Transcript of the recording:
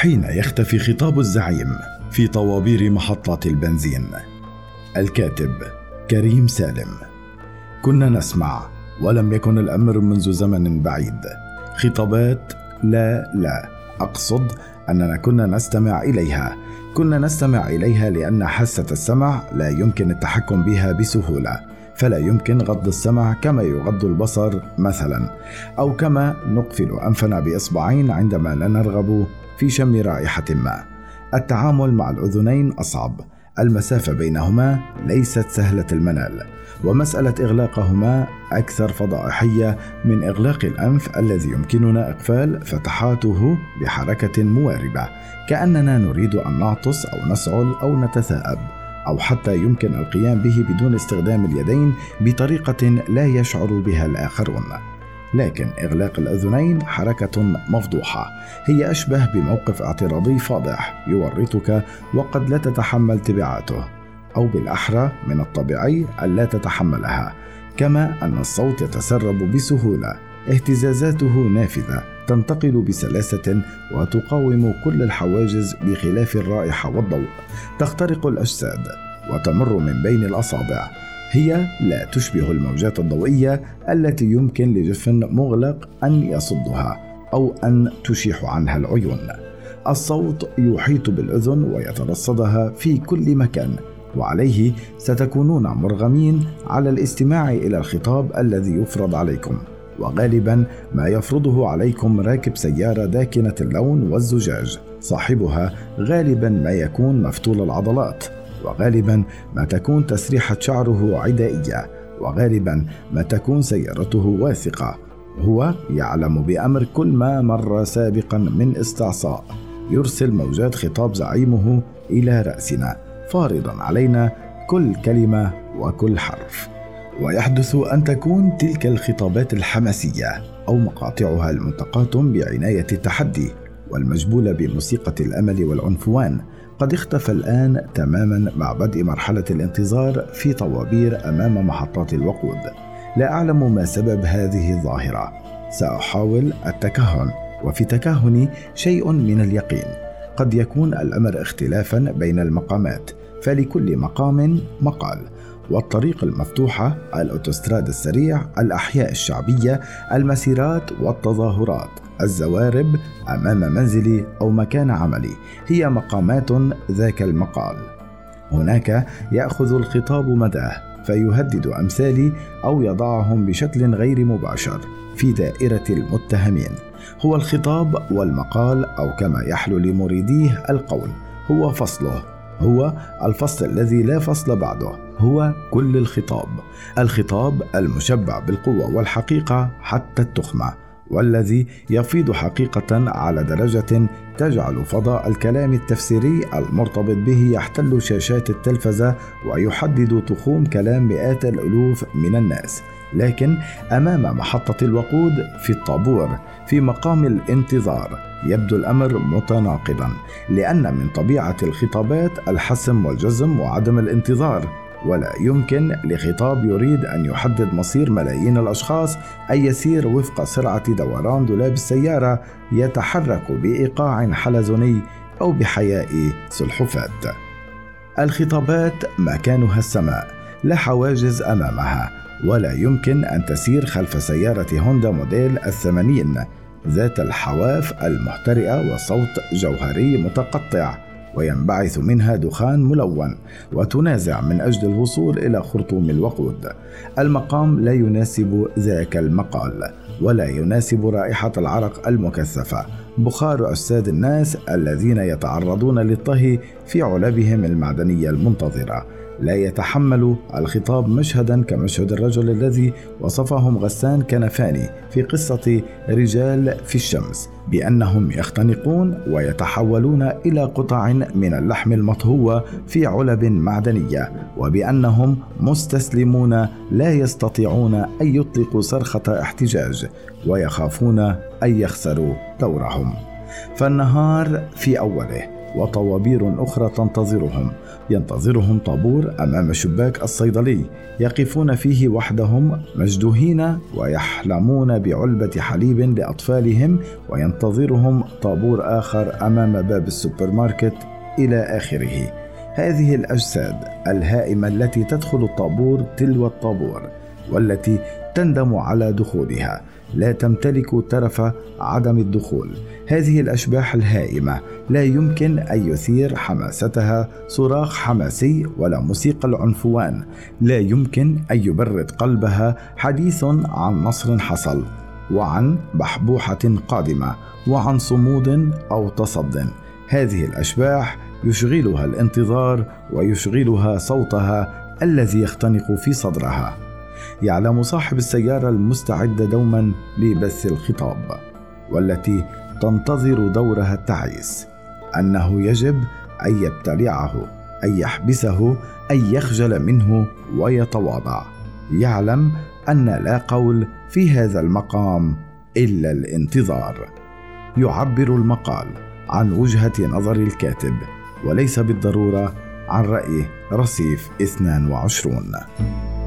حين يختفي خطاب الزعيم في طوابير محطات البنزين. الكاتب كريم سالم. كنا نسمع ولم يكن الأمر منذ زمن بعيد. خطابات لا لا. أقصد أننا كنا نستمع إليها. كنا نستمع إليها لأن حاسة السمع لا يمكن التحكم بها بسهولة. فلا يمكن غض السمع كما يغض البصر مثلا أو كما نقفل أنفنا بإصبعين عندما لا نرغب في شم رائحة ما. التعامل مع الأذنين أصعب. المسافة بينهما ليست سهلة المنال ومسألة إغلاقهما أكثر فضائحية من إغلاق الأنف الذي يمكننا إقفال فتحاته بحركة مواربة. كأننا نريد أن نعطس أو نسعل أو نتثاءب أو حتى يمكن القيام به بدون استخدام اليدين بطريقة لا يشعر بها الآخرون. لكن إغلاق الأذنين حركة مفضوحة. هي أشبه بموقف اعتراضي فاضح يورطك وقد لا تتحمل تبعاته أو بالأحرى من الطبيعي ألا تتحملها كما أن الصوت يتسرب بسهولة اهتزازاته نافذة تنتقل بسلاسة وتقاوم كل الحواجز بخلاف الرائحة والضوء. تخترق الأجساد وتمر من بين الأصابع هي لا تشبه الموجات الضوئية التي يمكن لجفن مغلق أن يصدها أو أن تشيح عنها العيون. الصوت يحيط بالأذن ويترصدها في كل مكان، وعليه ستكونون مرغمين على الاستماع إلى الخطاب الذي يفرض عليكم. وغالبا ما يفرضه عليكم راكب سيارة داكنة اللون والزجاج، صاحبها غالبا ما يكون مفتول العضلات وغالبا ما تكون تسريحة شعره عدائية وغالبا ما تكون سيارته واثقة. هو يعلم بأمر كل ما مر سابقا من استعصاء. يرسل موجات خطاب زعيمه إلى رأسنا فارضا علينا كل كلمة وكل حرف. ويحدث أن تكون تلك الخطابات الحماسية أو مقاطعها المنتقاة بعناية التحدي. والمجبولة بموسيقى الأمل والعنفوان قد اختفى الآن تماما مع بدء مرحلة الانتظار في طوابير أمام محطات الوقود. لا أعلم ما سبب هذه الظاهرة. سأحاول التكهن وفي تكهني شيء من اليقين. قد يكون الأمر اختلافا بين المقامات فلكل مقام مقال. والطريق المفتوحة الأوتوستراد السريع الأحياء الشعبية المسيرات والتظاهرات. الزوارب أمام منزلي أو مكان عملي. هي مقامات ذاك المقال. هناك يأخذ الخطاب مداه فيهدد أمثالي أو يضعهم بشكل غير مباشر في دائرة المتهمين. هو الخطاب والمقال أو كما يحلو لمريديه القول هو فصله. هو الفصل الذي لا فصل بعده هو كل الخطاب. الخطاب المشبع بالقوة والحقيقة حتى التخمة. والذي يفيض حقيقة على درجة تجعل فضاء الكلام التفسيري المرتبط به يحتل شاشات التلفزة ويحدد تخوم كلام مئات الألوف من الناس. لكن أمام محطة الوقود في الطابور في مقام الانتظار يبدو الأمر متناقضا لأن من طبيعة الخطابات الحسم والجزم وعدم الانتظار. ولا يمكن لخطاب يريد أن يحدد مصير ملايين الأشخاص ان يسير وفق سرعة دوران دولاب السيارة يتحرك بإيقاع حلزوني أو بحياء سلحفات الخطابات مكانها السماء لا حواجز أمامها ولا يمكن أن تسير خلف سيارة هوندا موديل الثمانين ذات الحواف المحترئه وصوت جوهري متقطع. وينبعث منها دخان ملون وتنازع من أجل الوصول إلى خرطوم الوقود. المقام لا يناسب ذاك المقال ولا يناسب رائحة العرق المكثفة. بخار اجساد الناس الذين يتعرضون للطهي في علبهم المعدنية المنتظرة. لا يتحمل الخطاب مشهدا كمشهد الرجل الذي وصفهم غسان كنفاني في قصة رجال في الشمس. بأنهم يختنقون ويتحولون إلى قطع من اللحم المطهو في علب معدنية وبأنهم مستسلمون لا يستطيعون أن يطلقوا صرخة احتجاج ويخافون أن يخسروا دورهم. فالنهار في أوله. وطوابير أخرى تنتظرهم. ينتظرهم طابور أمام شباك الصيدلي يقفون فيه وحدهم مجدوهين ويحلمون بعلبة حليب لأطفالهم وينتظرهم طابور آخر أمام باب السوبر ماركت إلى آخره. هذه الأجساد الهائمة التي تدخل الطابور تلو الطابور والتي تندم على دخولها. لا تمتلك ترف عدم الدخول. هذه الأشباح الهائمة. لا يمكن أن يثير حماستها صراخ حماسي ولا موسيقى العنفوان. لا يمكن أن يبرد قلبها حديث عن نصر حصل وعن بحبوحة قادمة وعن صمود أو تصد. هذه الأشباح يشغلها الانتظار ويشغلها صوتها الذي يختنق في صدرها. يعلم صاحب السيارة المستعد دوما لبث الخطاب والتي تنتظر دورها التعيس أنه يجب أن يبتلعه أن يحبسه أن يخجل منه ويتواضع. يعلم أن لا قول في هذا المقام إلا الانتظار. يعبر المقال عن وجهة نظر الكاتب وليس بالضرورة عن رأيه رصيف 22